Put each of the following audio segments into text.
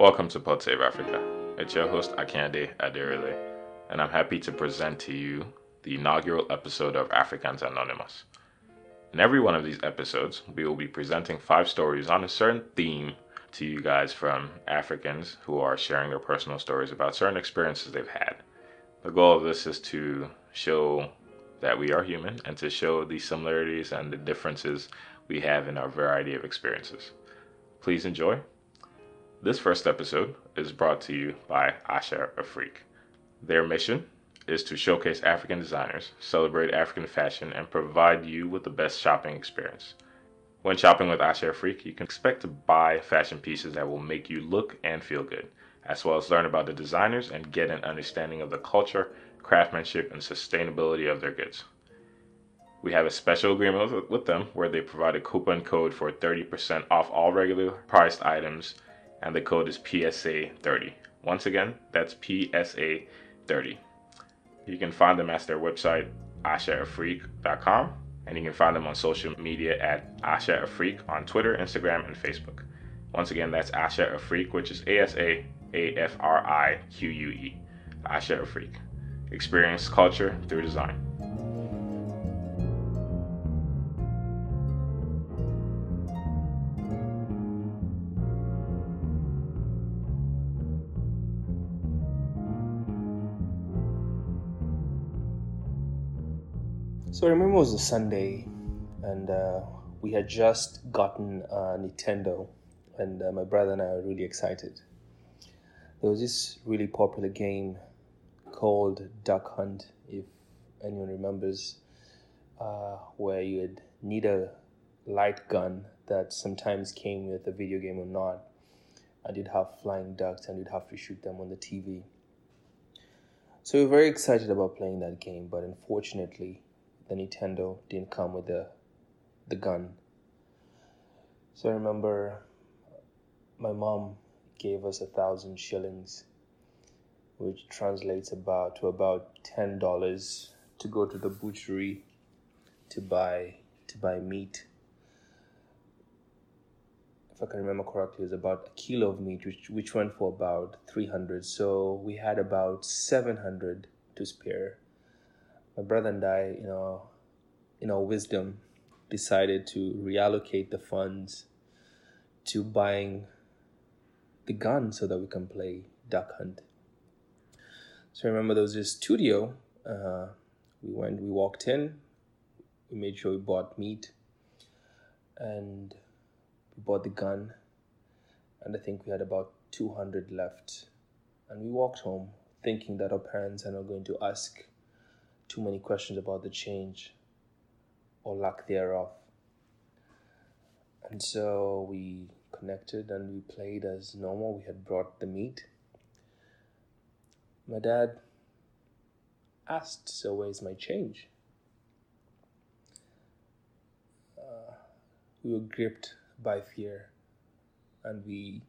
Welcome to Pod Save Africa. It's your host Akande Adirele, and I'm happy to present to you the inaugural episode of Africans Anonymous. In every one of these episodes, we will be presenting five stories on a certain theme to you guys from Africans who are sharing their personal stories about certain experiences they've had. The goal of this is to show that we are human and to show the similarities and the differences we have in our variety of experiences. Please enjoy. This first episode is brought to you by Asa Afrique. Their mission is to showcase African designers, celebrate African fashion, and provide you with the best shopping experience. When shopping with Asa Afrique, you can expect to buy fashion pieces that will make you look and feel good, as well as learn about the designers and get an understanding of the culture, craftsmanship, and sustainability of their goods. We have a special agreement with them where they provide a coupon code for 30% off all regular priced items, and the code is PSA30. Once again, that's PSA30. You can find them at their website, asaafrique.com, and you can find them on social media at Asha on Twitter, Instagram, and Facebook. Once again, that's Asha which is A S A A F R I Q U E. Asa Afrique. Experience culture through design. So I remember it was a Sunday, and uh, we had just gotten a Nintendo, and uh, my brother and I were really excited. There was this really popular game called Duck Hunt, if anyone remembers, uh, where you'd need a light gun that sometimes came with a video game or not, and you'd have flying ducks and you'd have to shoot them on the TV. So we were very excited about playing that game, but unfortunately, the Nintendo didn't come with the the gun. So I remember my mom gave us a thousand shillings, which translates about to about ten dollars to go to the butchery to buy to buy meat. If I can remember correctly, it was about a kilo of meat, which which went for about three hundred. So we had about seven hundred to spare my brother and I, you know, in our wisdom, decided to reallocate the funds to buying the gun so that we can play duck hunt. So I remember there was this studio. Uh, we went, we walked in, we made sure we bought meat, and we bought the gun, and I think we had about 200 left. And we walked home thinking that our parents are not going to ask too many questions about the change or lack thereof. And so we connected and we played as normal. We had brought the meat. My dad asked, So where's my change? Uh, we were gripped by fear and we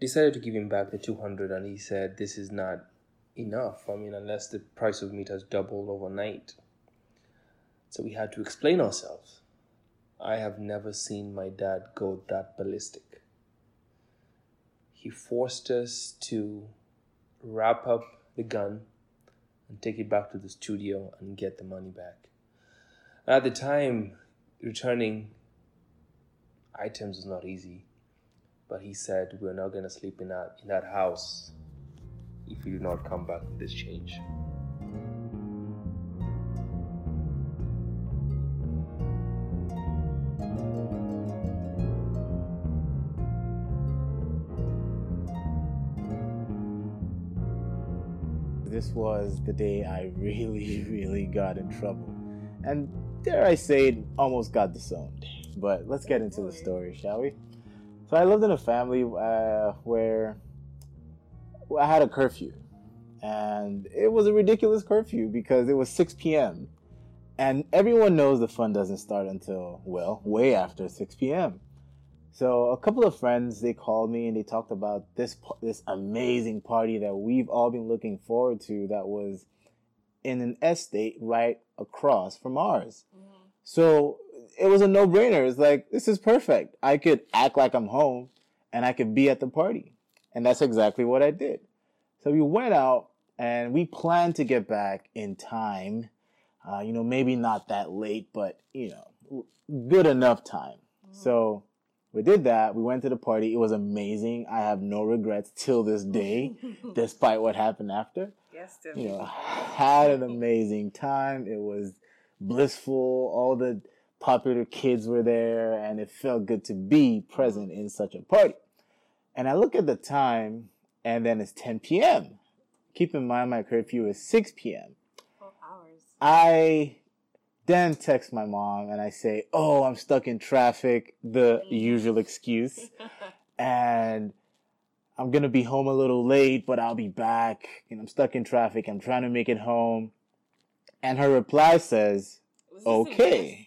decided to give him back the 200 and he said this is not enough. I mean, unless the price of meat has doubled overnight. So we had to explain ourselves. I have never seen my dad go that ballistic. He forced us to wrap up the gun and take it back to the studio and get the money back. At the time, returning items was not easy, but he said, We're not going to sleep in that, in that house if you do not come back with this change. This was the day I really, really got in trouble. And dare I say almost got disowned. But let's get into the story, shall we? So I lived in a family uh, where I had a curfew, and it was a ridiculous curfew because it was 6 p.m. And everyone knows the fun doesn't start until, well, way after 6 p.m. So a couple of friends they called me and they talked about this this amazing party that we've all been looking forward to that was in an estate right across from ours. Mm-hmm. So it was a no-brainer. It's like this is perfect. I could act like I'm home and I could be at the party. And that's exactly what I did. So we went out and we planned to get back in time. Uh, you know, maybe not that late, but you know, good enough time. So we did that. We went to the party. It was amazing. I have no regrets till this day, despite what happened after. yes, You know, had an amazing time. It was blissful. All the popular kids were there, and it felt good to be present in such a party. And I look at the time, and then it's 10 p.m. Keep in mind, my curfew is 6 p.m. Twelve hours. I then text my mom and I say, Oh, I'm stuck in traffic, the usual excuse. And I'm gonna be home a little late, but I'll be back. And I'm stuck in traffic. I'm trying to make it home. And her reply says, Was this Okay.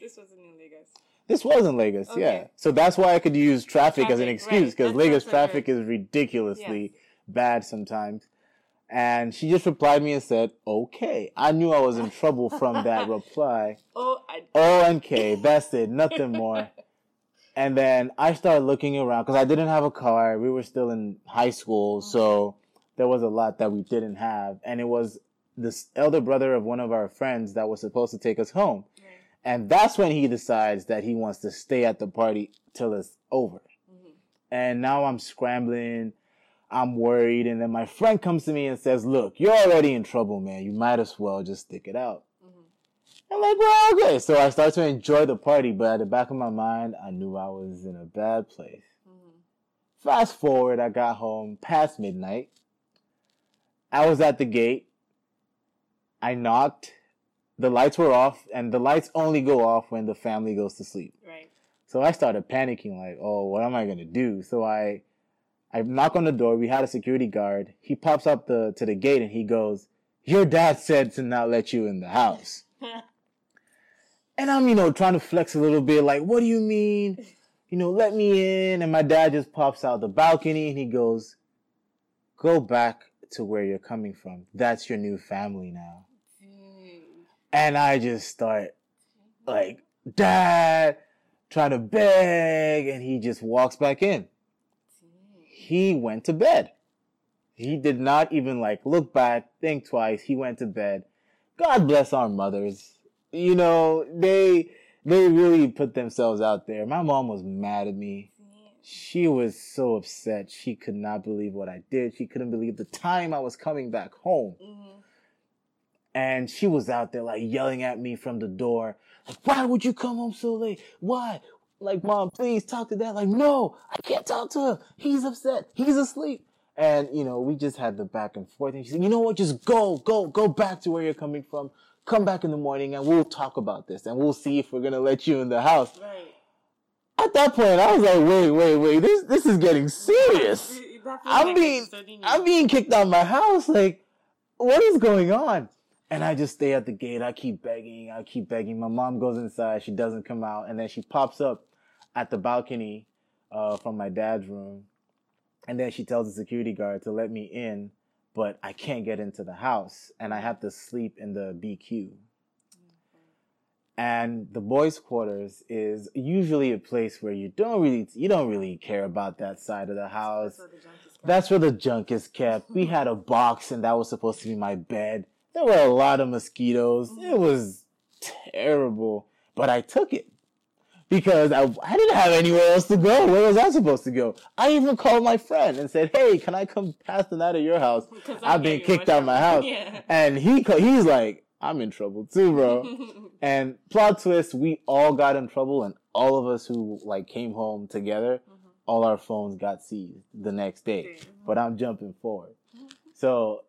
This wasn't in Vegas. This wasn't Lagos, yeah. So that's why I could use traffic, as an excuse, because That's- Lagos that's what I traffic is ridiculously bad sometimes. And she just replied me and said, Okay. I knew I was in trouble from that reply. Oh, I. O and K, that's it, nothing more. And then I started looking around because I didn't have a car. We were still in high school, mm-hmm. so there was a lot that we didn't have. And it was this elder brother of one of our friends that was supposed to take us home. And that's when he decides that he wants to stay at the party till it's over. Mhm. And now I'm scrambling. I'm worried. And then my friend comes to me and says, Look, you're already in trouble, man. You might as well just stick it out. Mhm. I'm like, well, okay. So I start to enjoy the party, but at the back of my mind, I knew I was in a bad place. Mhm. Fast forward, I got home past midnight. I was at the gate. I knocked. The lights were off, and the lights only go off when the family goes to sleep. Right. So I started panicking, like, oh, what am I gonna do? So I, I knock on the door. We had a security guard. He pops up the to the gate and he goes, "Your dad said to not let you in the house." And I'm, you know, trying to flex a little bit, like, what do you mean? You know, let me in. And my dad just pops out the balcony and he goes, go back to where you're coming from. That's your new family now. And I just start like, dad, trying to beg. And he just walks back in. He went to bed. He did not even like look back, think twice. He went to bed. God bless our mothers. You know, they they really put themselves out there. My mom was mad at me. She was so upset. She could not believe what I did. She couldn't believe the time I was coming back home. Mhm. And she was out there like yelling at me from the door. Like, why would you come home so late? Why? Like, mom, please talk to dad. Like, no, I can't talk to him. He's upset. He's asleep. And, you know, we just had the back and forth. And she said, you know what? Just go, go, go back to where you're coming from. Come back in the morning and we'll talk about this and we'll see if we're going to let you in the house. Right. At that point, I was like, wait, wait, wait. This, this is getting serious. I'm being- I'm being kicked out of my house. Like, what is going on? And I just stay at the gate. I keep begging. I keep begging. My mom goes inside. She doesn't come out. And then she pops up at the balcony uh, from my dad's room. And then she tells the security guard to let me in, but I can't get into the house. And I have to sleep in the BQ. And the boys' quarters is usually a place where you don't really, you don't really care about that side of the house. That's where the junk is kept. That's where the junk is kept. We had a box and that was supposed to be my bed. There were a lot of mosquitoes. It was terrible, but I took it because I, I didn't have anywhere else to go. Where was I supposed to go? I even called my friend and said, Hey, can I come pass the night at your house? I've been kicked out of my house. Yeah. And he, he's like, I'm in trouble too, bro. and plot twist, we all got in trouble and all of us who like came home together, Mhm. all our phones got seized the next day Damn. but I'm jumping forward. So if I,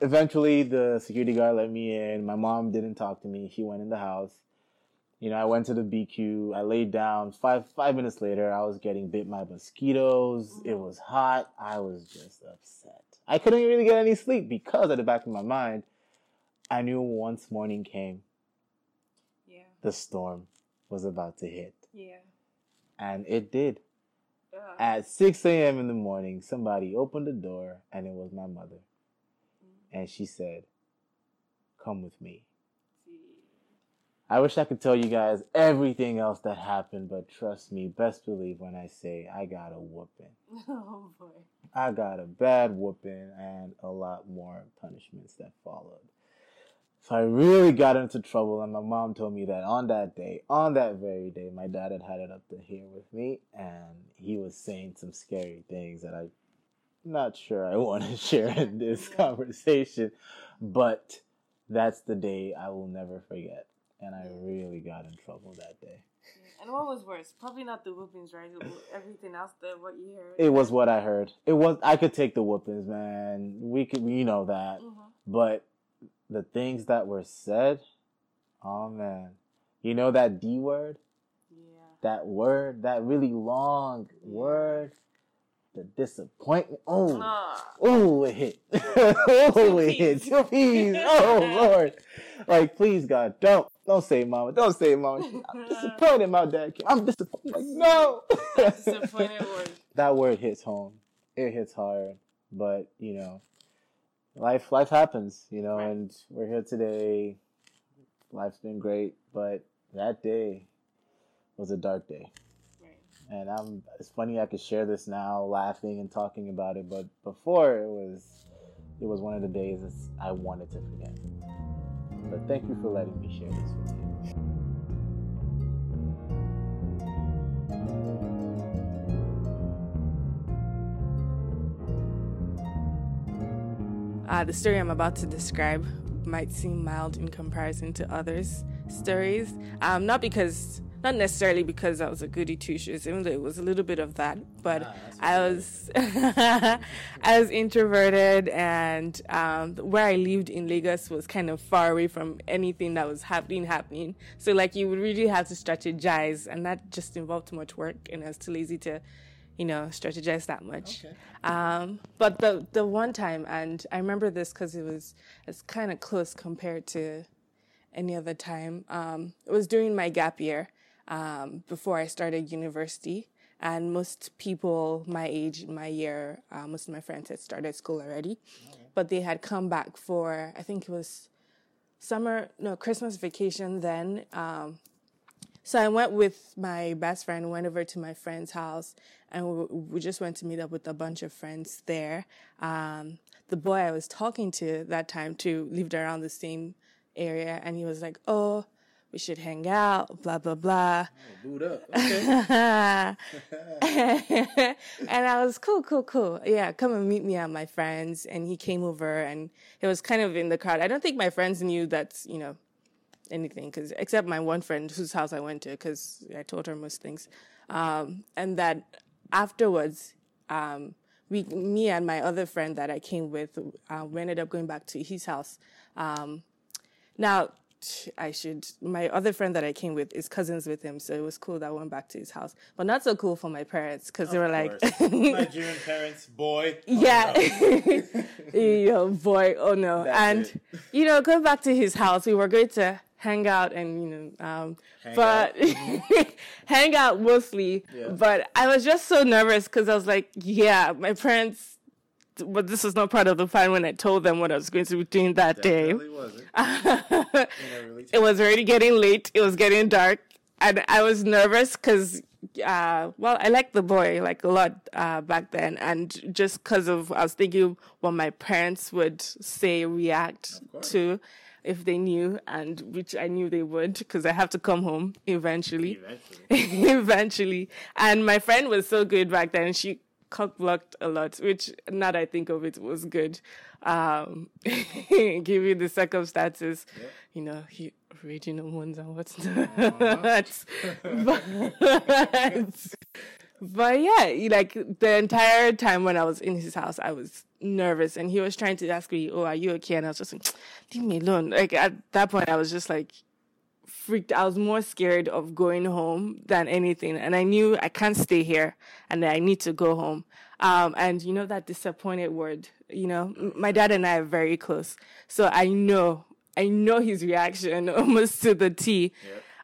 eventually the security guard let me in. My mom didn't talk to me. She went in the house. You know, I went to the BQ. I laid down. Five five minutes later, I was getting bit by mosquitoes. It was hot. I was just upset. I couldn't really get any sleep because at the back of my mind, I knew once morning came, Yeah. the storm was about to hit, Yeah. and it did. At 6 a.m. in the morning, somebody opened the door, and it was my mother. And she said, Come with me. I wish I could tell you guys everything else that happened, but trust me, best believe when I say I got a whooping. Oh boy. I got a bad whooping and a lot more punishments that followed. So I really got into trouble, and my mom told me that on that day, on that very day, my dad had had it up to here with me, and he was saying some scary things that I'm not sure I want to share in this conversation, but that's the day I will never forget, and I really got in trouble that day. And what was worse? Probably not the whoopings, right? Everything else, the what you heard. It was what I heard. It was I could take the whoopings, man. We could, you know that. Mhm. But the things that were said, oh man, you know that D word, Yeah. that word, that really long word, the disappointment. Oh, Ah. oh, it hit. oh, it hit. Two P's. Oh Lord, like please God, don't don't say mama, don't say mama. I'm disappointed, my dad. came. I'm disappointed. Like no. Disappointed word. that word hits home. It hits hard, but you know, life life happens, you know, Right. and we're here today. Life's been great, but that day was a dark day. And I'm it's funny I could share this now laughing and talking about it, but before it was it was one of the days I wanted to forget. But thank you for letting me share this with you. Uh, the story I'm about to describe might seem mild in comparison to others' stories. Um, not because, not necessarily because I was a goody two shoes, even though it was a little bit of that. But I was, I was introverted, and um, where I lived in Lagos was kind of far away from anything that was happening. Happening. So like you would really have to strategize, and that just involved too much work, and I was too lazy to you know, strategize that much. Um, but the the one time, and I remember this because it was it's kind of close compared to any other time. Um, it was during my gap year um, before I started university, and most people my age, my year, uh, most of my friends had started school already, but they had come back for I think it was summer, no Christmas vacation then. Um, so I went with my best friend, went over to my friend's house, and we, we just went to meet up with a bunch of friends there. Um, the boy I was talking to that time too lived around the same area, and he was like, "Oh, we should hang out, blah blah blah." Boot up. Okay. and I was cool, cool, cool. Yeah, come and meet me at my friends. And he came over, and it was kind of in the crowd. I don't think my friends knew that you know anything, because except my one friend whose house I went to, because I told her most things. Um, and that afterwards, um, we, me and my other friend that I came with, uh, we ended up going back to his house. Um, now, I should, my other friend that I came with is cousins with him, so it was cool that I went back to his house. But not so cool for my parents, because they were like, Nigerian parents, boy. yeah. Yo, boy, oh no. That's and, it. you know, going back to his house, we were going to hang out and, you know, um, but hang out mostly. Yeah. But I was just so nervous because I was like, yeah, my parents, but this was not part of the plan when I told them what I was going to be doing that day. wasn't. it was already getting late. It was getting dark, and I was nervous because, uh, well, I liked the boy like a lot uh, back then, and just because of I was thinking what my parents would say, react to if they knew, and which I knew they would because I have to come home eventually. eventually, and my friend was so good back then. She cock blocked a lot, which now that I think of it was good. Um, given the circumstances, you know, he raging on ones and what's not. but, but yeah, like the entire time when I was in his house, I was nervous, and he was trying to ask me, "Oh, are you okay?" And I was just like, "Leave me alone." Like at that point, I was just like freaked. I was more scared of going home than anything, and I knew I can't stay here, and I need to go home. Um, and you know that disappointed word. You know, my dad and I are very close, so I know, I know his reaction almost to the T.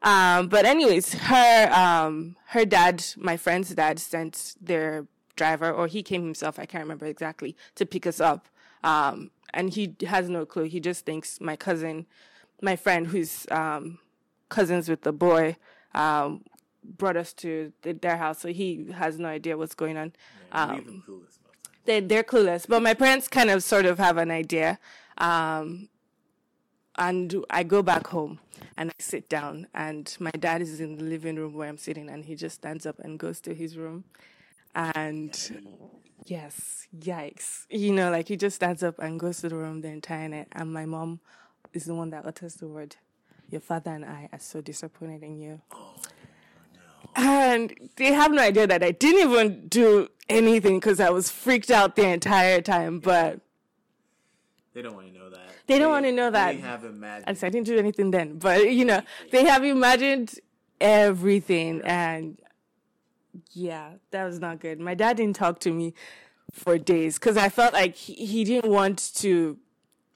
Um, but anyways, her um, her dad, my friend's dad, sent their driver, or he came himself. I can't remember exactly to pick us up. Um, and he has no clue. He just thinks my cousin, my friend, who's um, cousins with the boy um, brought us to the, their house, so he has no idea what's going on. Um, clueless they they're clueless, but my parents kind of sort of have an idea. Um, and I go back home and I sit down, and my dad is in the living room where I'm sitting, and he just stands up and goes to his room, and yes, yikes, you know, like he just stands up and goes to the room the entire night, and my mom is the one that utters the word, "Your father and I are so disappointed in you." Oh, and they have no idea that I didn't even do anything because I was freaked out the entire time. But They don't want to know that. They don't wanna know that. They have imagined. I said I didn't do anything then. But you know, they have imagined everything, and yeah, that was not good. My dad didn't talk to me for days because I felt like he, he didn't want to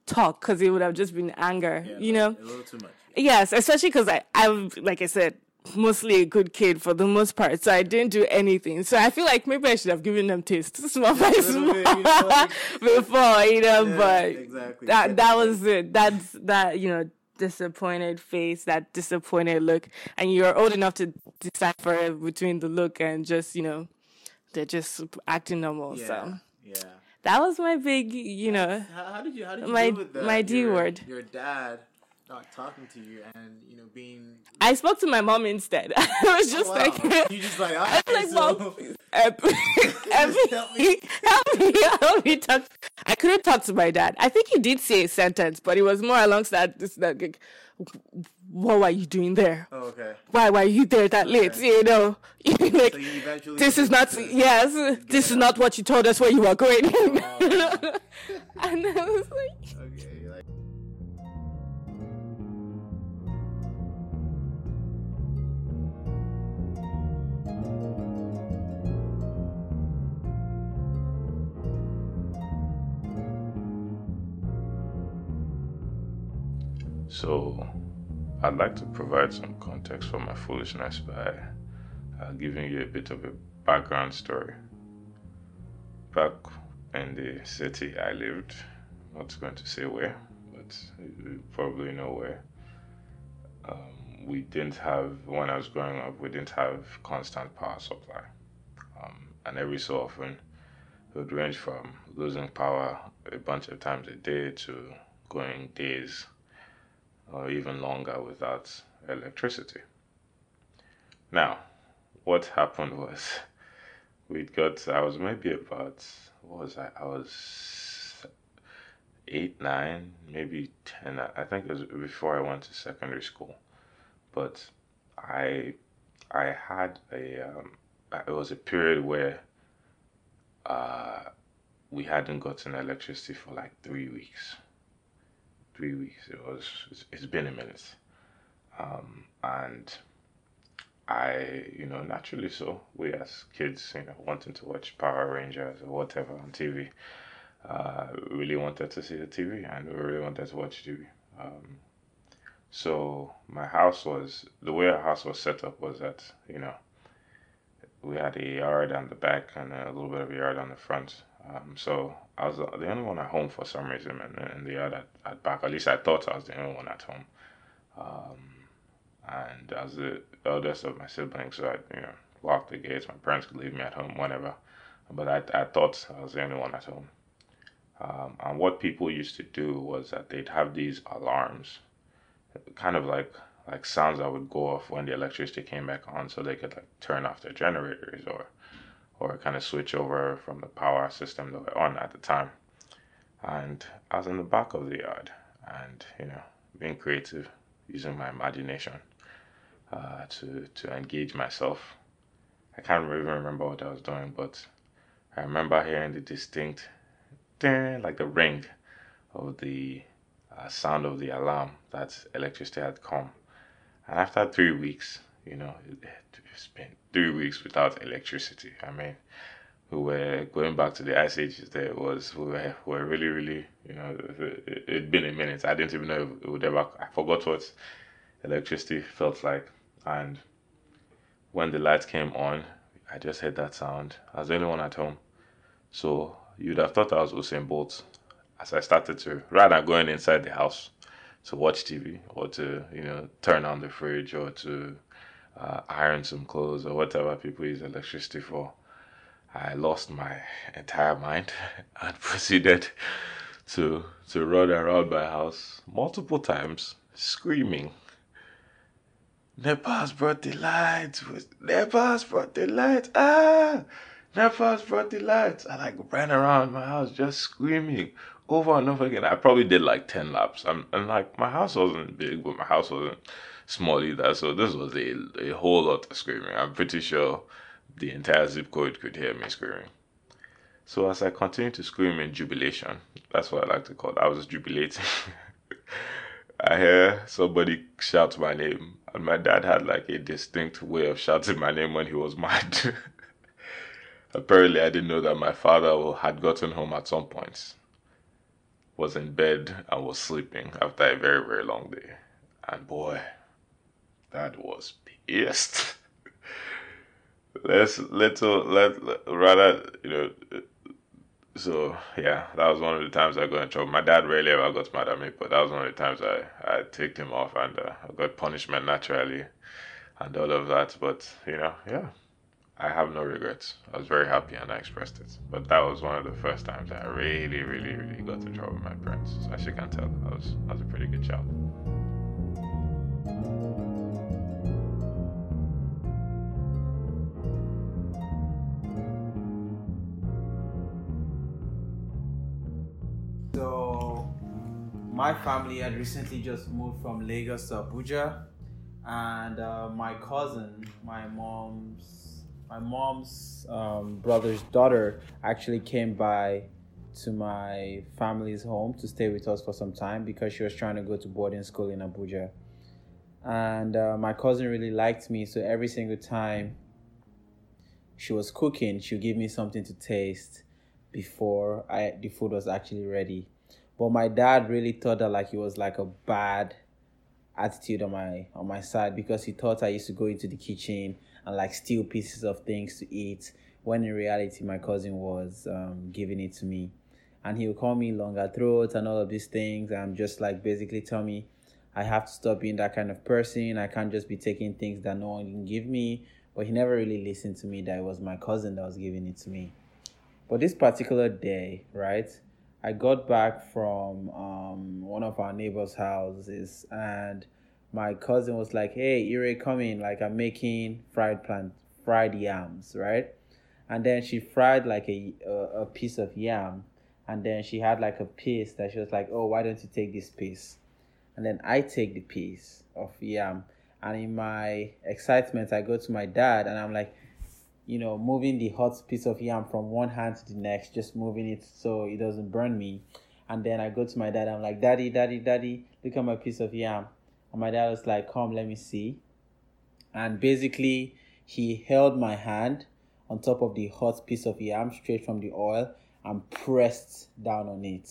talk because it would have just been anger. Yeah, you know, a little too much. Yes, especially because I, I'm like I said, mostly a good kid for the most part, so I didn't do anything. So I feel like maybe I should have given them taste small by small bit, you know, like- before, you know. Yeah, but exactly. that that was it. That's that you know disappointed face, that disappointed look, and you're old enough to decipher between the look and just you know they're just acting normal. Yeah. So Yeah. that was my big, you know. How, how did you? How did you My- deal with that? my D Your- word. Your dad not talking to you and you know being. I spoke to my mom instead. I was just Wow. like. you just like, I was like, "Alright, Mom, so- help, help me, help me, help me talk. I couldn't talk to my dad. I think he did say a sentence, but it was more alongside this, like, like, what were you doing there? Oh, okay. Why were you there that late? Okay. You know, like, So you this is not, yes, this is not what you told us where you were going. Oh, and I was like, Okay. So, I'd like to provide some context for my foolishness by uh, giving you a bit of a background story. Back in the city I lived, not going to say where, but you probably know where. Um, we didn't have, when I was growing up, we didn't have constant power supply. Um, and every so often, it would range from losing power a bunch of times a day to going days or even longer without electricity. Now, what happened was we got, I was maybe about, what was I? I was eight, nine, maybe 10. I think it was before I went to secondary school. But I, I had a, um, it was a period where uh, we hadn't gotten electricity for like three weeks three weeks. It was. It's, it's been a minute, um, and I, you know, naturally so. We as kids, you know, wanting to watch Power Rangers or whatever on TV, uh, really wanted to see the TV, and we really wanted to watch TV. Um, so my house was the way our house was set up was that you know we had a yard on the back and a little bit of a yard on the front. Um, so I was the only one at home for some reason, and, and the yard at, at back. At least I thought I was the only one at home. Um, and I was the eldest of my siblings, so I, you know, locked the gates. My parents could leave me at home whenever, but I, I thought I was the only one at home. Um, and what people used to do was that they'd have these alarms, kind of like like sounds that would go off when the electricity came back on, so they could like turn off their generators or or kind of switch over from the power system that were on at the time. And I was in the back of the yard and, you know, being creative, using my imagination uh, to, to engage myself. I can't even remember what I was doing, but I remember hearing the distinct, like the ring of the uh, sound of the alarm that electricity had come. After three weeks, you know, been three weeks without electricity. I mean, we were going back to the ice ages. There was we were, we were really, really, you know, it, it'd been a minute. I didn't even know it would ever. I forgot what electricity felt like. And when the lights came on, I just heard that sound. I was the only one at home, so you'd have thought I was Usain Bolt as I started to, rather than going inside the house to watch TV or to you know turn on the fridge or to uh, iron some clothes or whatever people use electricity for. I lost my entire mind and proceeded to to run around my house multiple times screaming. NEPA's brought the lights. NEPA's brought the lights. Ah! NEPA's brought the lights. I like ran around my house just screaming over and over again. I probably did like 10 laps. I'm, and like my house wasn't big, but my house wasn't small either. So this was a, a whole lot of screaming. I'm pretty sure the entire zip code could hear me screaming. So as I continued to scream in jubilation, that's what I like to call it. I was jubilating. I hear somebody shout my name, and my dad had like a distinct way of shouting my name when he was mad. Apparently, I didn't know that my father had gotten home at some point, was in bed, and was sleeping after a very, very long day. And boy, that was pissed. let's little let rather you know so yeah, that was one of the times I got in trouble. My dad rarely ever got mad at me, but that was one of the times I I ticked him off and uh, I got punishment naturally, and all of that. But you know, yeah, I have no regrets. I was very happy and I expressed it. But that was one of the first times that I really, really, really got in trouble with my parents. As you can tell, I was I was a pretty good child. So, my family had recently just moved from Lagos to Abuja, and uh, my cousin, my mom's, my mom's um, brother's daughter, actually came by to my family's home to stay with us for some time because she was trying to go to boarding school in Abuja. And uh, my cousin really liked me, so every single time she was cooking, she'd give me something to taste before I, the food was actually ready but my dad really thought that like it was like a bad attitude on my on my side because he thought I used to go into the kitchen and like steal pieces of things to eat when in reality my cousin was um, giving it to me and he would call me longer throat and all of these things and just like basically tell me I have to stop being that kind of person. I can't just be taking things that no one can give me. But he never really listened to me that it was my cousin that was giving it to me. But this particular day, right? I got back from um, one of our neighbors' houses, and my cousin was like, "Hey, Ire, come in! Like I'm making fried plant, fried yams, right?" And then she fried like a, a a piece of yam, and then she had like a piece that she was like, "Oh, why don't you take this piece?" And then I take the piece of yam, and in my excitement, I go to my dad, and I'm like, you know, moving the hot piece of yam from one hand to the next, just moving it so it doesn't burn me. And then I go to my dad, I'm like, Daddy, Daddy, Daddy, look at my piece of yam. And my dad was like, Come, let me see. And basically, he held my hand on top of the hot piece of yam straight from the oil and pressed down on it.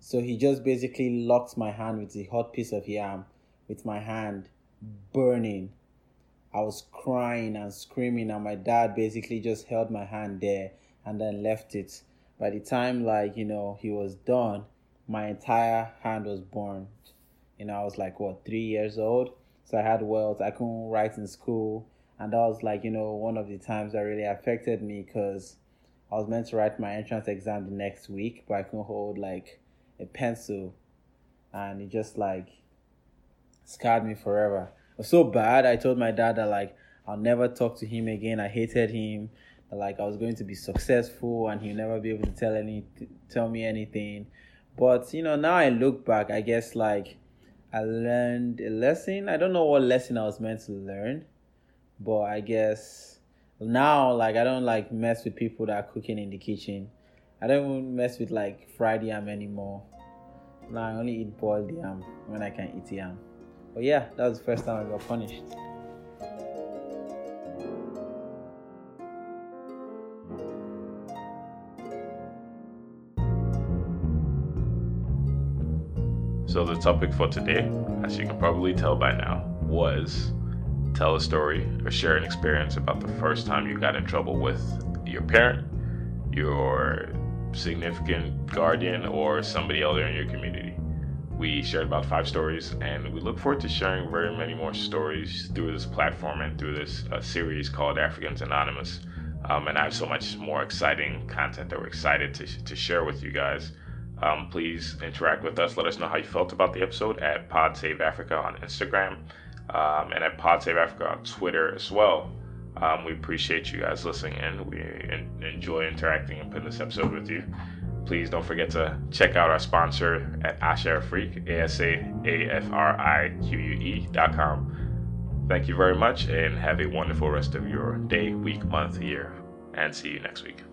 So he just basically locked my hand with the hot piece of yam with my hand burning I was crying and screaming, and my dad basically just held my hand there and then left it. By the time, like, you know, he was done, my entire hand was burned. You know, I was like, what, three years old? So I had welts. I couldn't write in school. And that was like, you know, one of the times that really affected me because I was meant to write my entrance exam the next week, but I couldn't hold like a pencil. And it just like scarred me forever It was so bad. I told my dad that like I'll never talk to him again. I hated him. Like I was going to be successful and he'll never be able to tell any tell me anything. But you know, now I look back, I guess like I learned a lesson. I don't know what lesson I was meant to learn, but I guess now like I don't like mess with people that are cooking in the kitchen. I don't mess with like fried yam anymore. Now I only eat boiled yam when I can eat yam. But yeah, that was the first time I got punished. So, the topic for today, as you can probably tell by now, was tell a story or share an experience about the first time you got in trouble with your parent, your significant guardian, or somebody else in your community. We shared about five stories, and we look forward to sharing very many more stories through this platform and through this uh, series called Africans Anonymous. Um, and I have so much more exciting content that we're excited to, to share with you guys. Um, please interact with us. Let us know how you felt about the episode at Pod Save Africa on Instagram um, and at Pod Save Africa on Twitter as well. Um, we appreciate you guys listening in. We in- enjoy interacting and putting this episode with you. Please don't forget to check out our sponsor at Asa Afrique, A S A A F R I Q U E dot com. Thank you very much and have a wonderful rest of your day, week, month, year, and see you next week.